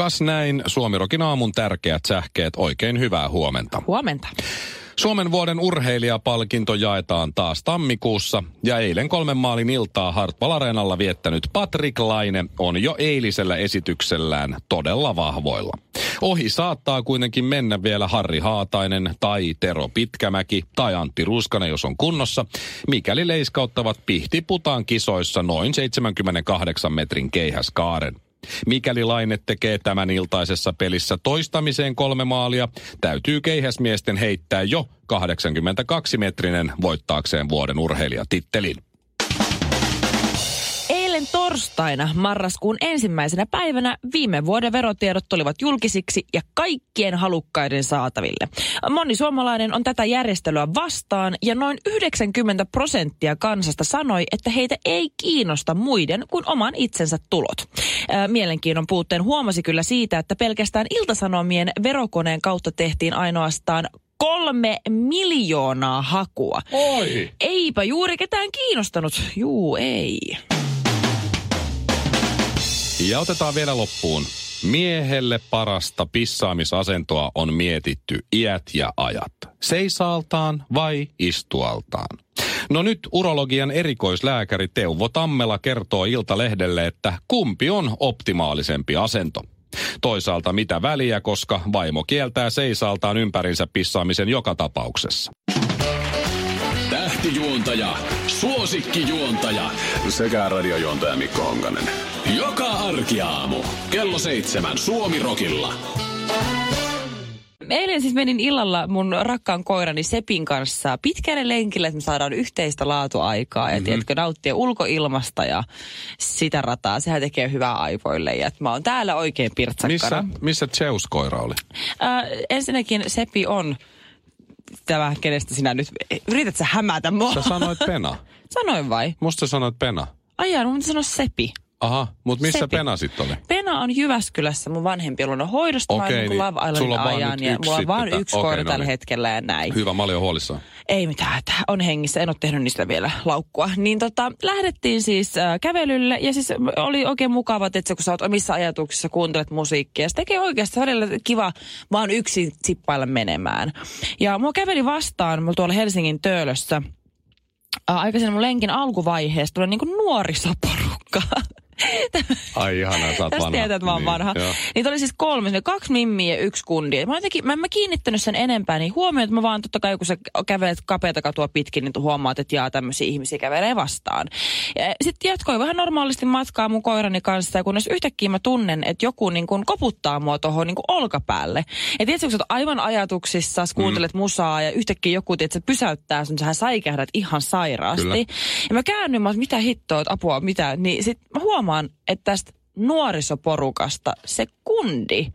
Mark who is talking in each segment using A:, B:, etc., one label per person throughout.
A: Kas näin Suomirokin aamun tärkeät sähkeet. Oikein hyvää huomenta.
B: Huomenta.
A: Suomen vuoden urheilijapalkinto jaetaan taas tammikuussa ja eilen kolmen maalin iltaa Hartwall Areenalla viettänyt Patrick Laine on jo eilisellä esityksellään todella vahvoilla. Ohi saattaa kuitenkin mennä vielä Harri Haatainen tai Tero Pitkämäki tai Antti Ruskanen, jos on kunnossa, mikäli leiskauttavat pihtiputaan kisoissa noin 78 metrin keihäskaaren. Mikäli Laine tekee tämän iltaisessa pelissä toistamiseen kolme maalia, täytyy keihäsmiesten heittää jo 82-metrinen voittaakseen vuoden urheilijatittelin.
B: Torstaina marraskuun ensimmäisenä päivänä viime vuoden verotiedot tulivat julkisiksi ja kaikkien halukkaiden saataville. Moni suomalainen on tätä järjestelyä vastaan ja noin 90 prosenttia kansasta sanoi, että heitä ei kiinnosta muiden kuin oman itsensä tulot. Mielenkiinnon puutteen huomasi kyllä siitä, että pelkästään iltasanomien verokoneen kautta tehtiin ainoastaan kolme miljoonaa hakua.
A: Oi!
B: Eipä juuri ketään kiinnostanut. Juu, ei.
A: Ja otetaan vielä loppuun. Miehelle parasta pissaamisasentoa on mietitty iät ja ajat. Seisaaltaan vai istualtaan? No nyt urologian erikoislääkäri Teuvo Tammela kertoo Iltalehdelle, että kumpi on optimaalisempi asento. Toisaalta mitä väliä, koska vaimo kieltää seisaltaan ympärinsä pissaamisen joka tapauksessa.
C: Tähtijuontaja, suosikkijuontaja sekä radiojuontaja Mikko Honkanen. Joka arkiaamu, kello seitsemän Suomi-rokilla.
B: Eilen siis menin illalla mun rakkaan koirani Sepin kanssa pitkälle lenkille, että me saadaan yhteistä laatuaikaa ja mm-hmm. tiedätkö, nauttia ulkoilmasta ja sitä rataa. Sehän tekee hyvää aivoille ja että mä oon täällä oikein pirtsakkana.
A: Missä, missä Zeus-koira oli?
B: Äh, ensinnäkin Sepi on tämä, kenestä sinä nyt, yrität sä hämätä mua?
A: Sä sanoit Pena.
B: Sanoin vai?
A: Musta sanoit Pena.
B: Ai mun sanoa Sepi.
A: Aha, mutta missä
B: Sepi.
A: Pena sitten oli?
B: Pena on Jyväskylässä mun vanhempi luona hoidosta.
A: Okei,
B: oon
A: niin
B: niin
A: sulla on
B: ajan ja
A: yksi
B: mulla on vaan yksi
A: tää-
B: koira
A: no
B: tällä
A: niin.
B: hetkellä ja näin.
A: Hyvä, mä olin jo huolissaan.
B: Ei mitään, että on hengissä, en ole tehnyt niistä vielä laukkua. Niin tota, lähdettiin siis äh, kävelylle ja siis oli oikein mukava, että kun sä oot omissa ajatuksissa, kuuntelet musiikkia. Se tekee oikeasti välillä kiva vaan yksin sippailla menemään. Ja mua käveli vastaan, mulla tuolla Helsingin Töölössä, äh, aikaisemmin mun lenkin alkuvaiheessa tulee niinku nuorisoporukka.
A: Ai ihanaa, sä oot vanha.
B: tietää, että mä oon
A: Niin,
B: vanha.
A: joo.
B: Niitä oli siis kolme, oli kaksi mimmiä ja yksi kundi. Mä, jotenkin, mä en mä kiinnittänyt sen enempää niin huomioon, että mä vaan totta kai kun sä kävelet kapeata katua pitkin, niin huomaat, että jaa tämmöisiä ihmisiä kävelee vastaan. Sitten jatkoin vähän normaalisti matkaa mun koirani kanssa ja kunnes yhtäkkiä mä tunnen, että joku niin kun koputtaa mua tuohon niin olkapäälle. Ja tiedätkö, kun sä oot aivan ajatuksissa, sä kuuntelet mm. musaa ja yhtäkkiä joku tiedät, se pysäyttää sun, sähän säikähdät ihan sairaasti.
A: Kyllä.
B: Ja mä käännyn, mä oon, mitä hittoa, että apua, mitä. Niin sit mä huomaan, että tästä nuorisoporukasta se kundi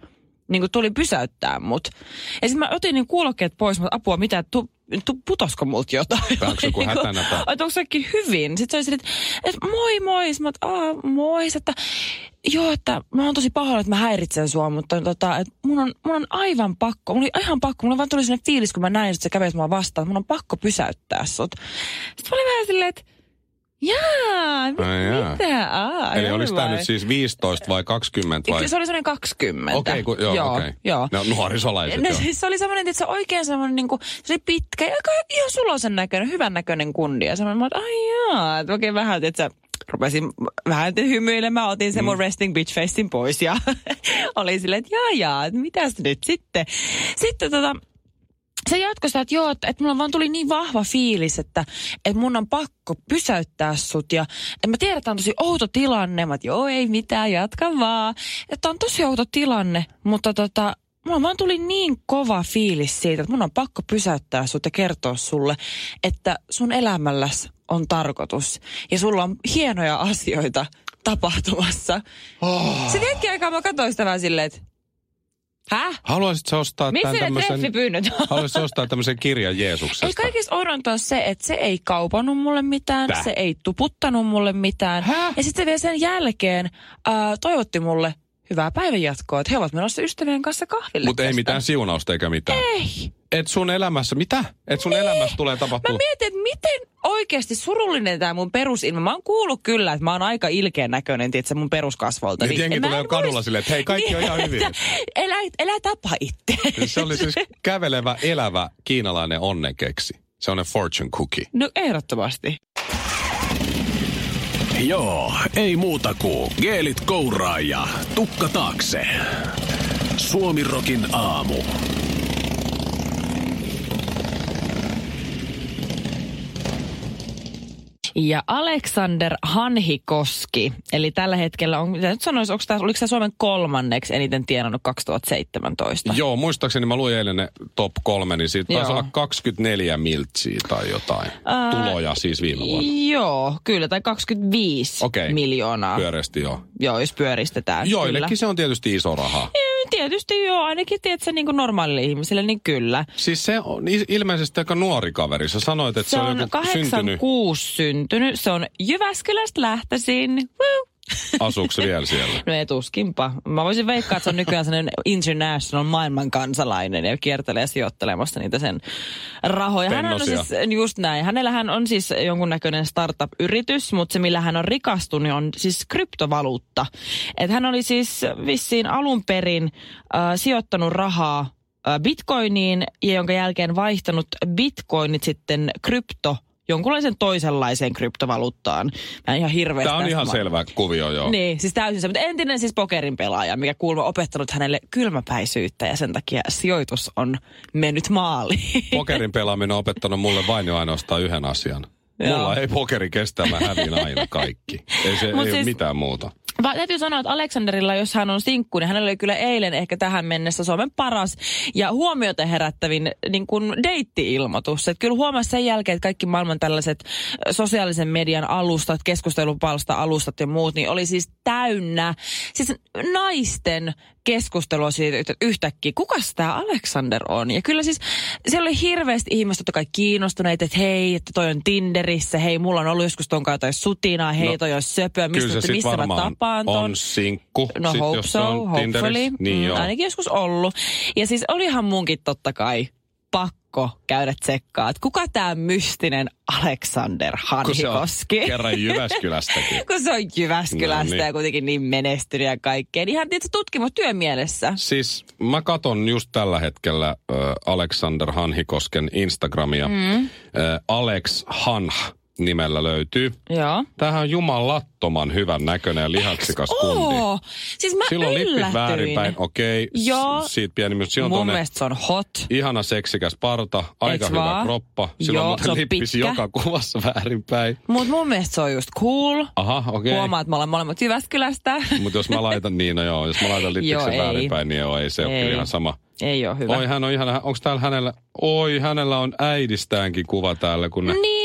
B: niin kuin tuli pysäyttää mut. Ja sitten mä otin niin kuulokkeet pois, mä apua, mitä, tu, tu, putosko multa jotain?
A: Onko joku
B: Niin onko sekin hyvin? Sitten se oli että, että moi moi. Sitten mä oon, että "Aa, moi. Että joo, että mä oon tosi pahoilla, että mä häiritsen sua, mutta tota, että mun on, mun on aivan pakko, mun oli ihan pakko, mulla vaan tuli sellainen fiilis, kun mä näin, että sä kävelet mua vastaan, että mun on pakko pysäyttää sut. Sitten mä olin vähän silleen, että jaa, mi-
A: Ai jaa.
B: mitä? Aa,
A: Eli oliko tämä nyt siis 15 vai 20 vai?
B: Se oli semmoinen 20.
A: Okei, kun- joo,
B: joo,
A: okei.
B: joo.
A: No, nuorisolaiset,
B: no, siis se oli semmoinen, että se oikein semmoinen, niin kuin, se oli pitkä ja aika ihan sulosen näköinen, hyvän näköinen kundi. Ja semmoinen, että ai jaa, että oikein vähän, että sä rupesin vähän hymyilemään, otin sen
A: Mm.
B: mun resting bitch facein pois ja oli silleen, että jaa jaa, mitäs nyt sitten. Sitten tota, se jatkoi sitä, että joo, että, että mulla vaan tuli niin vahva fiilis, että, että mun on pakko pysäyttää sut. Ja että mä tiedän, että on tosi outo tilanne. Mä että joo, ei mitään, jatka vaan. Että on tosi outo tilanne, mutta tota, mulla vaan tuli niin kova fiilis siitä, että mun on pakko pysäyttää sut ja kertoa sulle, että sun elämälläs on tarkoitus. Ja sulla on hienoja asioita tapahtumassa. Oh. Sitten hetken aikaa mä katsoin sitä vähän silleen, että Häh?
A: Haluaisitko ostaa tämän tämmöisen... Haluaisitko ostaa tämmöisen kirjan Jeesuksesta?
B: Ei kaikista oudonta on se, että se ei kaupannut mulle mitään,
A: Täh?
B: se ei tuputtanut mulle mitään.
A: Häh?
B: Ja sitten vielä sen jälkeen äh, toivotti mulle hyvää päivänjatkoa, että he ovat menossa ystävien kanssa kahville.
A: Mutta ei mitään siunausta eikä mitään.
B: Ei.
A: Et sun elämässä, mitä? Et sun elämässä tulee
B: Mä
A: tapahtua.
B: mietin, että miten oikeasti surullinen tämä mun perusilma. Mä oon kuullut kyllä, että mä oon aika ilkeän näköinen, tietsä, mun peruskasvolta.
A: Nyt jengi
B: mä
A: tulee kadulla
B: muist-
A: silleen, että hei, kaikki on ihan hyvin.
B: että Elä, elä tapa itse.
A: Se oli siis kävelevä, elävä kiinalainen onnekeksi. Se on ne fortune cookie.
B: No ehdottomasti.
C: Joo, ei muuta kuin geelit kouraa ja tukka taakse. Suomirokin aamu.
B: Ja Alexander Hanhikoski, eli tällä hetkellä on, mitä nyt sanoisi, onko tämä, oliko tämä Suomen kolmanneksi eniten tienannut 2017?
A: Joo, muistaakseni mä luin eilen ne top kolme, niin siitä taisi
B: Joo.
A: olla 24 miltsiä tai jotain.
B: Ää,
A: Tuloja siis viime vuonna.
B: Joo, kyllä, tai 25
A: Okei.
B: miljoonaa.
A: Pyöreästi joo.
B: Joo, jos pyöristetään.
A: Joillekin
B: kyllä.
A: se on tietysti iso raha.
B: Tietysti joo, ainakin tiedätkö, niin kuin normaalille ihmiselle, niin kyllä.
A: Siis se on il- ilmeisesti aika nuori kaveri. Sä sanoit, että se,
B: Se
A: on
B: on
A: joku
B: 86 syntynyt, se on Jyväskylästä lähtöisin. Woo!
A: Asuuko se vielä siellä?
B: No ei tuskinpa. Mä voisin veikkaa, että se on nykyään sellainen international maailman kansalainen ja kiertelee sijoittelemassa niitä sen rahoja. Hän on siis just näin. Hänellähän on siis jonkunnäköinen startup-yritys, mutta se millä hän on rikastunut on siis kryptovaluutta. Et hän oli siis vissiin alun perin äh, sijoittanut rahaa äh, bitcoiniin ja jonka jälkeen vaihtanut bitcoinit sitten krypto jonkunlaisen toisenlaiseen kryptovaluuttaan. Mä en ihan hirveästi
A: Tämä on ihan
B: ma-
A: selvä kuvio, joo.
B: niin, siis täysin se. Mutta entinen siis pokerin pelaaja, mikä kuulma opettanut hänelle kylmäpäisyyttä ja sen takia sijoitus on mennyt maaliin.
A: Pokerin pelaaminen on opettanut mulle vain ja ainoastaan yhden asian.
B: Joo.
A: Mulla ei pokeri kestä, mä hävin aina kaikki. Ei se ei
B: Mut
A: ole
B: siis-
A: mitään muuta.
B: Vaan täytyy sanoa, että Aleksanderilla, jos hän on sinkku, niin hänellä oli kyllä eilen ehkä tähän mennessä Suomen paras ja huomiota herättävin niin kuin deitti-ilmoitus. Että kyllä huomasi sen jälkeen, että kaikki maailman tällaiset sosiaalisen median alustat, keskustelupalsta-alustat ja muut, niin oli siis täynnä siis naisten keskustelua siitä että yhtäkkiä, kuka tämä Alexander on? Ja kyllä siis siellä oli hirveästi ihmistä totta kai kiinnostuneita, että hei, että toi on Tinderissä, hei, mulla on ollut joskus ton jotain sutinaa, hei,
A: No,
B: toi on söpöä, mistä, missä mä
A: varmaan
B: tapaan ton.
A: on sinkku.
B: No
A: sit,
B: hope
A: jos
B: so,
A: on
B: hopefully.
A: Niin
B: mm,
A: joo.
B: ainakin joskus ollut. Ja siis olihan munkin totta kai pakko käydä tsekkaa, että kuka tämä mystinen Alexander
A: Kun se on
B: Hanhikoski.
A: kerran Jyväskylästäkin.
B: kun se on Jyväskylästä
A: No niin.
B: ja kuitenkin niin menestynyt ja kaikkea. Niin ihan tietysti tutkimustyön mielessä.
A: Siis mä katon just tällä hetkellä äh, Alexander Hanhikosken Instagramia. Mm. Äh, Alex Hanh nimellä löytyy.
B: Joo.
A: Tämähän on jumalattoman hyvän näköinen ja lihaksikas kundi.
B: Oo, siis mä
A: Silloin lippit
B: yllätyin.
A: väärinpäin, okei. s-
B: Joo.
A: Siitä pieni, on
B: Mun
A: tuonne
B: mielestä se on hot.
A: ihana seksikäs parta, aika
B: Eiks
A: hyvä
B: vaan?
A: kroppa. Silloin
B: Joo,
A: muuten
B: on
A: lippis
B: pitkä.
A: joka kuvassa väärinpäin.
B: Mutta mun mielestä se on just cool.
A: Aha, okei.
B: Huomaa, että me ollaan molemmat Jyväskylästä.
A: Mutta jos mä laitan niin, no joo, jos mä laitan lippiksen väärinpäin, niin joo, ei se ole
B: Ei.
A: kyllä ihan sama.
B: Ei ole hyvä.
A: Oi, hän on ihan, onko täällä hänellä, oi, hänellä on äidistäänkin kuva täällä, kun
B: Niin.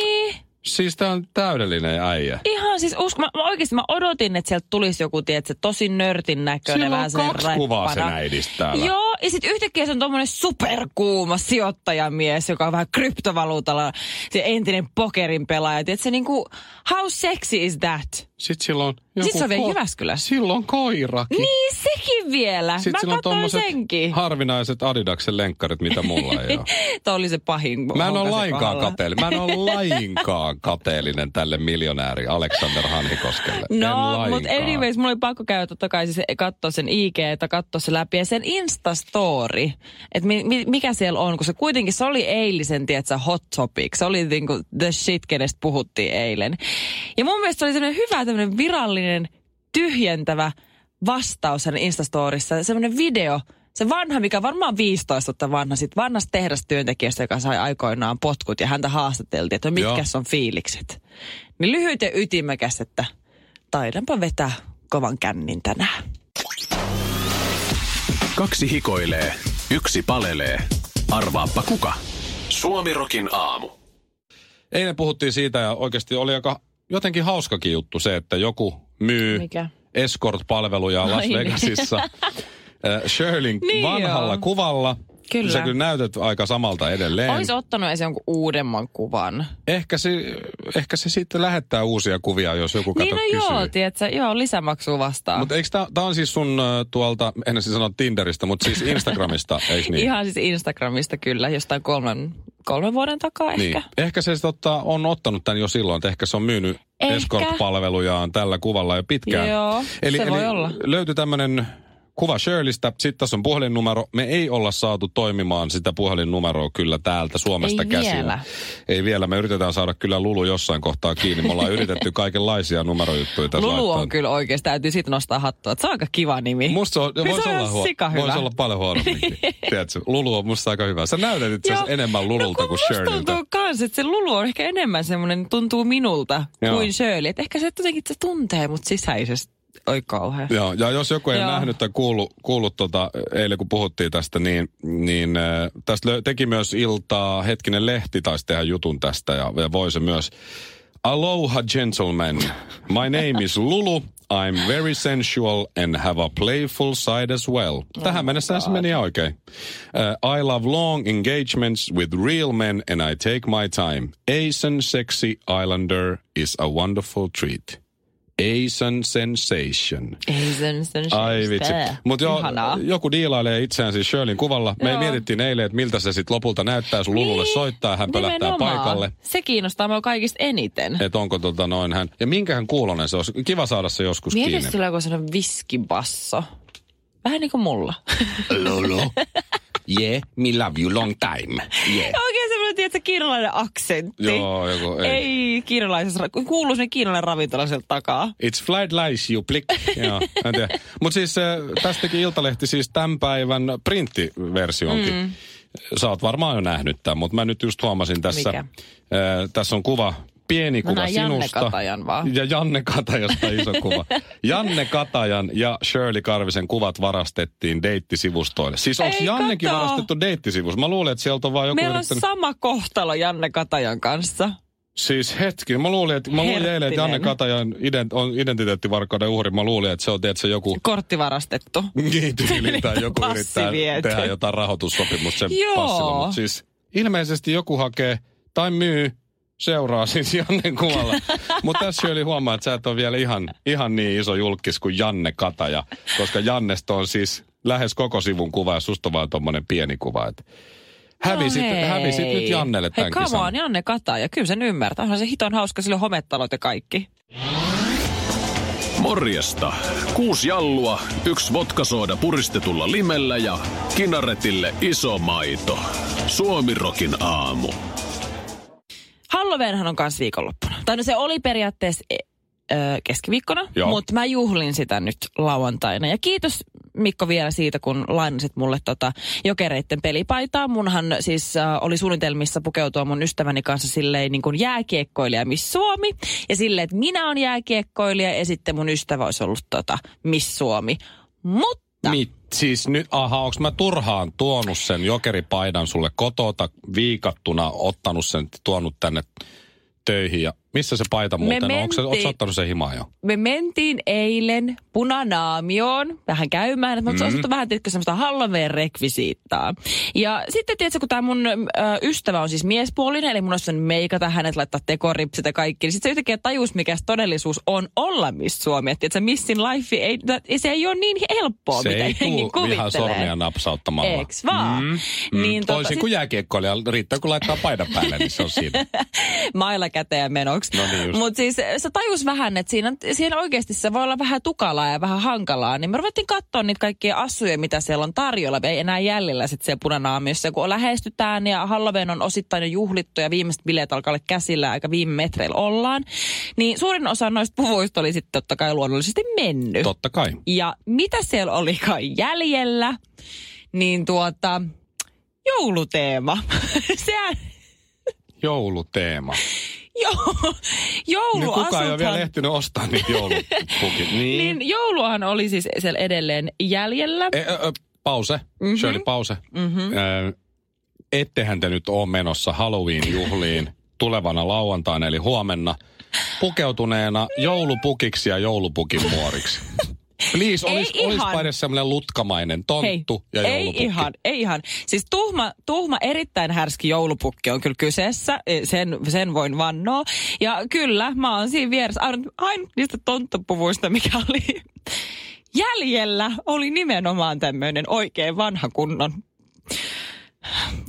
A: Siis tää on täydellinen äijä.
B: Ihan siis usko, mä, mä oikeasti mä odotin, että sieltä tulisi joku, tiedätkö, tosi nörtin näköinen.
A: Sillä on kaksi kuvaa sen äidistä täällä.
B: Joo, ja sitten yhtäkkiä se on tommonen superkuuma sijoittajamies, joka on vähän kryptovaluutalla, se entinen pokerin pelaaja. Tiedätkö, niin kuin, how sexy is that?
A: Sitten silloin joku
B: se on vielä Jyväskylässä.
A: Silloin koirakin.
B: Niin, sekin vielä.
A: Sitten
B: mä katsoin senkin.
A: harvinaiset Adidaksen lenkkarit, mitä mulla ei ole.
B: Tämä oli se pahin.
A: Mä en ole lainkaan kateellinen. Mä en ole lainkaan kateellinen tälle miljonääri Alexander Hanhikoskelle.
B: No, mutta anyways, mulla oli pakko käydä totta kai siis katsoa sen IG, että katsoa se läpi ja sen Instastory, että mi, mi, mikä siellä on, kun se kuitenkin, se oli eilisen, tiedätkö, hot topic, se oli niinku the shit, kenestä puhuttiin eilen. Ja mun mielestä se oli semmoinen hyvä, tämmöinen virallinen, tyhjentävä vastaus hänen Instastorissa, semmoinen video, se vanha, mikä varmaan 15 vuotta vanha, sit vanhasta tehdastyöntekijästä, joka sai aikoinaan potkut ja häntä haastateltiin, että mitkä
A: Joo.
B: on fiilikset. Niin lyhyt ja ytimekäs, että taidanpa vetää kovan kännin tänään.
C: Kaksi hikoilee, yksi palelee. Arvaappa kuka? Suomirokin aamu.
A: Eilen puhuttiin siitä ja oikeasti oli aika jotenkin hauskakin juttu se, että joku myy
B: Mikä?
A: Escort-palveluja Las
B: niin.
A: Vegasissa. Shirleyn
B: Niin
A: vanhalla
B: joo.
A: kuvalla.
B: Kyllä.
A: Sä kyllä näytät aika samalta edelleen.
B: Olisi ottanut edes jonkun uudemman kuvan.
A: Ehkä se, ehkä se sitten lähettää uusia kuvia, jos joku kato
B: niin no
A: kysyy.
B: joo, tiedätkö, joo, lisämaksua vastaan.
A: Mutta eikö tämä on siis sun tuolta, en siis sanoa Tinderistä, mutta siis Instagramista, eikö niin?
B: Ihan siis Instagramista kyllä, jostain kolmen, kolmen vuoden takaa ehkä.
A: Niin. Ehkä se tota, on ottanut tämän jo silloin, että ehkä se on myynyt
B: Ehkä.
A: escort-palvelujaan tällä kuvalla jo pitkään.
B: Joo,
A: eli,
B: se
A: eli
B: voi olla.
A: löytyi tämmöinen kuva Shirleystä, sitten tässä on puhelinnumero. Me ei olla saatu toimimaan sitä puhelinnumeroa kyllä täältä Suomesta
B: Ei
A: käsin.
B: vielä.
A: Ei vielä. Me yritetään saada kyllä Lulu jossain kohtaa kiinni. Me ollaan yritetty kaikenlaisia numerojuttuja tässä
B: Lulu
A: laittaa.
B: on kyllä oikeasti, täytyy siitä nostaa hattua. Se on aika kiva nimi.
A: Musta se on,
B: Kyllä
A: voisi
B: se on
A: olla,
B: hyvä.
A: voisi olla paljon huonomminkin. Tiedätkö, Lulu on musta aika hyvä. Sä näytät itse asiassa enemmän Lululta
B: no,
A: kuin
B: musta
A: Shirleyltä.
B: tuntuu kans, että se Lulu on ehkä enemmän semmoinen, tuntuu minulta
A: Joo.
B: kuin Shirley. Et ehkä se jotenkin se tuntee mut sisäisesti. Oi kauhean.
A: Joo, ja jos joku ei
B: Joo.
A: nähnyt tai kuullut, kuullut tota, eilen kun puhuttiin tästä, niin, niin äh, tästä lö- teki myös iltaa, hetkinen lehti taisi tehdä jutun tästä ja, ja voi se myös. Aloha gentlemen, my name is Lulu, I'm very sensual and have a playful side as well. Tähän mennessä se meni oikein. Uh, I love long engagements with real men and I take my time. Asian sexy islander is a wonderful treat. Asian sensation.
B: Ei sen, sen
A: Ai vitsi. Mutta
B: Ihanaa.
A: joku diilailee itseään siis Shirleyn kuvalla. Me
B: Joo.
A: mietittiin eilen, että miltä se sitten lopulta näyttää, jos Lululle
B: Niin,
A: soittaa, hän pölähtää
B: nimenomaan.
A: paikalle.
B: Se kiinnostaa mua kaikista eniten.
A: Että onko tota noin hän. Ja minkähän kuulonen se olisi. Kiva saada se joskus
B: Mieti,
A: kiinni.
B: jos sillä joku sellainen viskibasso. Vähän niin kuin mulla.
A: Lulu. Yeah, me love you long time. Yeah.
B: Semmoinen, tiedätkö, kiinalainen aksentti.
A: Joo, joku ei.
B: Ei kiinalaisessa, kuuluu sinne kiinalainen ravintola sieltä takaa.
A: It's flight lies you plick. Joo, en tiedä. Mutta siis äh, tästäkin Iltalehti siis tämän päivän printtiversionkin. Mm. Sä oot varmaan jo nähnyt tämän, mutta mä nyt just huomasin tässä.
B: Mikä?
A: Äh, tässä on kuva, pieni kuva
B: Janne
A: sinusta.
B: Katajan vaan.
A: Ja Janne Katajasta iso kuva. Janne Katajan ja Shirley Karvisen kuvat varastettiin deittisivustoille. Siis onko Jannekin
B: kato.
A: varastettu deittisivus? Mä luulin, että sieltä on vaan joku
B: Meillä on
A: yrittänyt...
B: sama kohtalo Janne Katajan kanssa.
A: Siis hetki, mä luulin, että, mä luulin eilen, että Janne. Katajan ident, on identiteettivarkauden uhri. Mä luulin, että se on tietysti joku
B: Kortti varastettu.
A: niin tyyli tai joku yrittää
B: viety.
A: tehdä jotain rahoitussopimusta sen
B: Joo.
A: passilla. Mutta siis ilmeisesti joku hakee tai myy seuraa siis Jannen kuvalla. Mutta tässä Shirley huomaa, että sä et ole vielä ihan, ihan niin iso julkis kuin Janne Kataja, koska Jannesta on siis lähes koko sivun kuva ja susta vaan tommonen pieni kuva. Et hävisit,
B: no hei.
A: hävisit nyt Jannelle
B: Hei,
A: tämän
B: come
A: kisan.
B: on, Janne Kataja. Kyllä sen ymmärtää. Onhan se hiton hauska, sillä on hometalot ja kaikki.
C: Morjesta. Kuusi jallua, yksi vodkasooda puristetulla limellä ja kinaretille iso maito. Suomirokin aamu.
B: Halloweenhan on kanssa viikonloppuna. Tai no se oli periaatteessa e, ö, keskiviikkona, mutta mä juhlin sitä nyt lauantaina. Ja kiitos Mikko vielä siitä, kun lainasit mulle tota jokereitten pelipaitaa. Munhan siis äh, oli suunnitelmissa pukeutua mun ystäväni kanssa silleen niin kuin jääkiekkoilija Miss Suomi. Ja silleen, että minä on jääkiekkoilija ja sitten mun ystävä olisi ollut tota Miss Suomi. Mutta
A: Mit, siis nyt, aha, onko mä turhaan tuonut sen jokeripaidan sulle kotota viikattuna, ottanut sen, tuonut tänne töihin ja missä se paita muuten on? Onko se,
B: mentiin-
A: ootko ottanut sen himaan jo?
B: me mentiin eilen punanaamioon vähän käymään, että mm. vähän tiedätkö, semmoista Halloween rekvisiittaa. Ja sitten tiedätkö, kun tämä mun ö, ystävä on siis miespuolinen, eli mun olisi meikata hänet, laittaa tekoripsit ja kaikki, niin sitten se yhtäkkiä tajus, mikä se todellisuus on olla Miss Suomi. Että se Missin life ei, se ei ole niin helppoa,
A: se
B: mitä
A: ei
B: jengi
A: tuu ihan
B: kuvittelee.
A: sormia napsauttamalla.
B: Eiks vaan?
A: Mm, mm.
B: Niin tota,
A: Toisin
B: sit-
A: kuin jääkiekkoilija, riittää kun laittaa paidan päälle, niin se on siinä.
B: mailla käteen menoksi.
A: No niin.
B: Mutta siis se tajus vähän, että siinä, siinä oikeasti se voi olla vähän tukalaa ja vähän hankalaa. Niin me ruvettiin katsoa niitä kaikkia assuja, mitä siellä on tarjolla. Ei enää jäljellä sitten siellä punanaamiossa. Kun lähestytään ja Halloween on osittain jo juhlittu ja viimeiset bileet alkaa olla käsillä aika viime metreillä ollaan. Niin suurin osa noista puvuista oli sitten totta kai luonnollisesti mennyt.
A: Totta kai.
B: Ja mitä siellä olikaan jäljellä, niin tuota, jouluteema. Sehän,
A: Jouluteema.
B: joo, joulu
A: Niin kukaan ei ole vielä ehtinyt ostaa niitä joulupukit. Niin.
B: Niin jouluahan oli siis siellä edelleen jäljellä.
A: E, ö, ö, pause. Mm-hmm. Shirley, pause. Mm-hmm. Ö, ettehän te nyt ole menossa Halloween-juhliin tulevana lauantaina, eli huomenna, pukeutuneena joulupukiksi ja joulupukin muoriksi. Please,
B: Ei
A: olis, edes semmoinen lutkamainen tonttu ja
B: ei
A: joulupukki.
B: ihan, ei ihan. Siis tuhma, tuhma erittäin härski joulupukki on kyllä kyseessä, E, sen, sen voin vannoa. Ja kyllä, mä oon siinä vieressä, ainut, ainut niistä tonttupuvuista, mikä oli jäljellä, oli nimenomaan tämmöinen oikein vanha kunnon,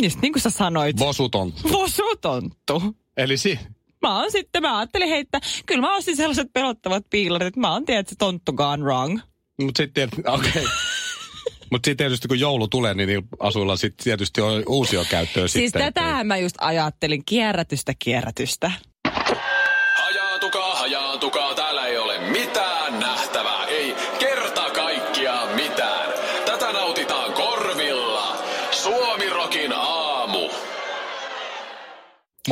B: just niin kuin sä sanoit,
A: Vosutonttu.
B: vosutonttu.
A: Eli si-
B: Mä oon sitten, mä ajattelin heittää, kyllä mä ostin sellaiset pelottavat piilarit, että mä oon tiedä, että se tonttu gone wrong.
A: Mut sitten, okei. Okay. Mutta sitten tietysti kun joulu tulee, niin niillä asuilla sitten tietysti on uusia käyttöä
B: Siis
A: sitten.
B: tätähän mä just ajattelin, kierrätystä, kierrätystä.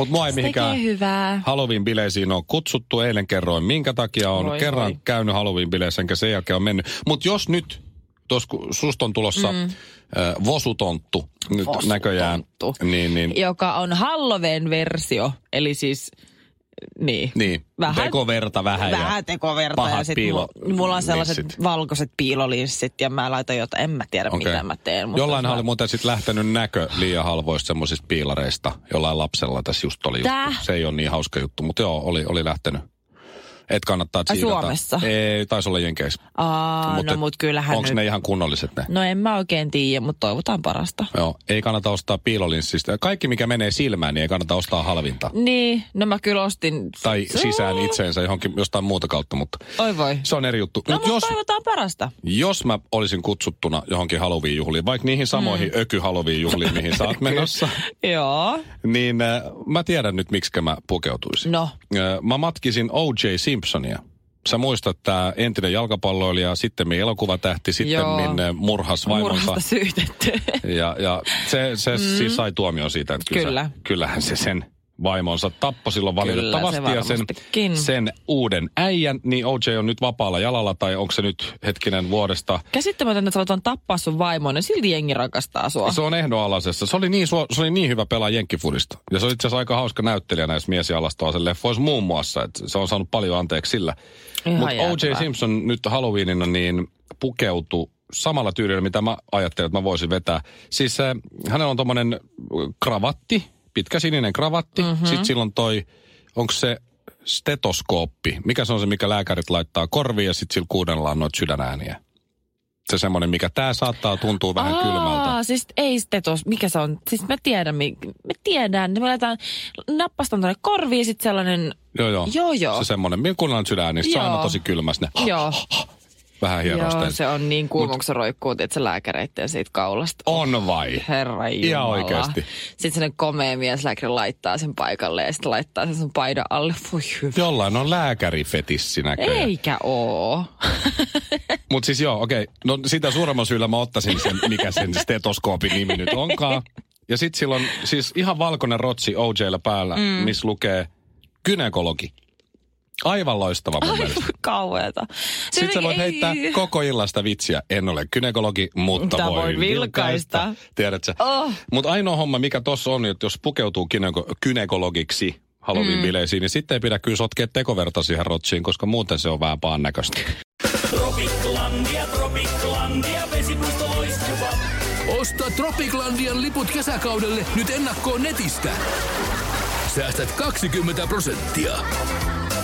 A: Mut mua ei mihinkään
B: hyvää.
A: Halloween-bileisiin on kutsuttu. Eilen kerroin, minkä takia on
B: Voi
A: kerran
B: voi.
A: käynyt Halloween-bileissä, enkä sen jälkeen on mennyt. Mutta jos nyt, tuossa kun susta on tulossa mm. äh, vosutonttu nyt
B: Vosutonttu.
A: näköjään, niin, niin,
B: Joka on Halloween versio, eli siis, niin.
A: niin
B: Vähän-
A: tekoverta vähän,
B: Vähän
A: ja
B: tekoverta ja
A: pahat
B: sitten
A: piilo-
B: mulla, on sellaiset
A: linssit.
B: valkoiset piilolinssit ja mä laitan jotain, en mä tiedä
A: Okei.
B: mitä mä teen. Mutta
A: Jollain
B: mä...
A: oli muuten sitten lähtenyt näkö liian halvoista semmoisista piilareista. Jollain lapsella tässä just oli
B: Tää?
A: juttu. Se ei ole niin hauska juttu, mutta joo, oli, oli lähtenyt. Et kannattaa tsiikata.
B: Suomessa?
A: Ei, taisi olla Jenkeissä.
B: Aa, no mut kyllähän
A: Onko
B: nyt...
A: ne ihan kunnolliset ne?
B: No en mä oikein tiedä, mutta toivotaan parasta.
A: Joo, ei kannata ostaa piilolinssistä. Kaikki, mikä menee silmään, niin ei kannata ostaa halvinta.
B: Niin, no mä kyllä ostin...
A: Tai sisään itseensä johonkin jostain muuta kautta, mutta
B: Oi voi.
A: se on eri juttu.
B: No
A: Mut
B: mutta
A: jos,
B: toivotaan parasta.
A: jos mä olisin kutsuttuna johonkin Halloween-juhliin, vaikka niihin samoihin mm. öky-Halloween-juhliin, mihin sä oot menossa,
B: Joo.
A: niin äh, mä tiedän nyt, miksi mä pukeutuisin.
B: No.
A: Äh, mä matkisin O.J. Simpsonia. Sä muistat tämä entinen jalkapalloilija, sitten elokuvatähti, sitten
B: Joo.
A: murhas vaimonsa.
B: Murhasta syytetty.
A: Ja, ja se, se mm. siis sai tuomion siitä, että kyllä.
B: Kyllä.
A: Kyllähän se sen vaimonsa tappoi silloin valitettavasti.
B: se
A: ja sen, sen uuden äijän, niin OJ on nyt vapaalla jalalla, tai onko se nyt hetkinen vuodesta.
B: Käsittämätöntä, että sä tappaa sun vaimon ja silti jengi rakastaa sua.
A: Se on ehdonalaisessa. Se oli niin, se oli niin hyvä pelaa jenkkifudista. Ja se oli itse asiassa aika hauska näyttelijä näissä mies- ja alastoaselle leffoissa muun muassa. Että se on saanut paljon anteeksi sillä. Mutta O.J. Simpson nyt Halloweenina niin pukeutui samalla tyylillä, mitä mä ajattelin, että mä voisin vetää. Siis äh, hänellä on tommonen kravatti, pitkä sininen kravatti. Mm-hmm. Sitten silloin toi, onko se stetoskooppi? Mikä se on se, mikä lääkärit laittaa korviin ja sitten sillä kuunnellaan noita sydänääniä? Se semmoinen, mikä tää saattaa tuntua vähän
B: Aa,
A: kylmältä.
B: siis ei stetos, mikä se on? Siis mä tiedän, mi- me tiedän. Me laitetaan, nappastan tuonne korviin sit sellainen,
A: Joo, joo.
B: Joo, joo.
A: Se semmoinen, millä kuunnellaan sydänääniä, se on aina tosi kylmäs ne.
B: joo,
A: Vähän
B: joo,
A: hienosteen.
B: se on niin se roikkuu, että se lääkäreitten siitä kaulasta.
A: On vai?
B: Herra
A: Ihan
B: Jumala.
A: oikeesti.
B: Sitten sellainen komea mieslääkäri laittaa sen paikalle ja sitten laittaa sen sun paidan alle. Voi hyvä.
A: Jollain on lääkärifetissi näköjään.
B: Eikä oo.
A: Mutta siis joo, okei. No sitä suuremmalla syyllä mä ottaisin sen, mikä sen stetoskoopin nimi nyt onkaan. Ja sit silloin siis ihan valkoinen rotsi OJllä päällä, mm. missä lukee gynekologi. Aivan loistava mun mielestä.
B: Kauheeta.
A: Sitten sä voit heittää koko illasta vitsiä. En ole gynekologi, mutta
B: Mutta
A: voin
B: voin
A: vilkaista.
B: vilkaista.
A: Tiedätkö?
B: Oh.
A: Mutta ainoa homma, mikä tossa on, että jos pukeutuu gyneko- gynekologiksi Halloween-bileisiin, niin sitten ei pidä kyllä sotkea tekoverta siihen rotsiin, koska muuten se on vähän paan näköistä.
D: Tropiklandia, Tropiklandia, vesipuisto loistuva.
E: Osta Tropiklandian liput kesäkaudelle nyt ennakkoon netistä. Säästät 20 prosenttia.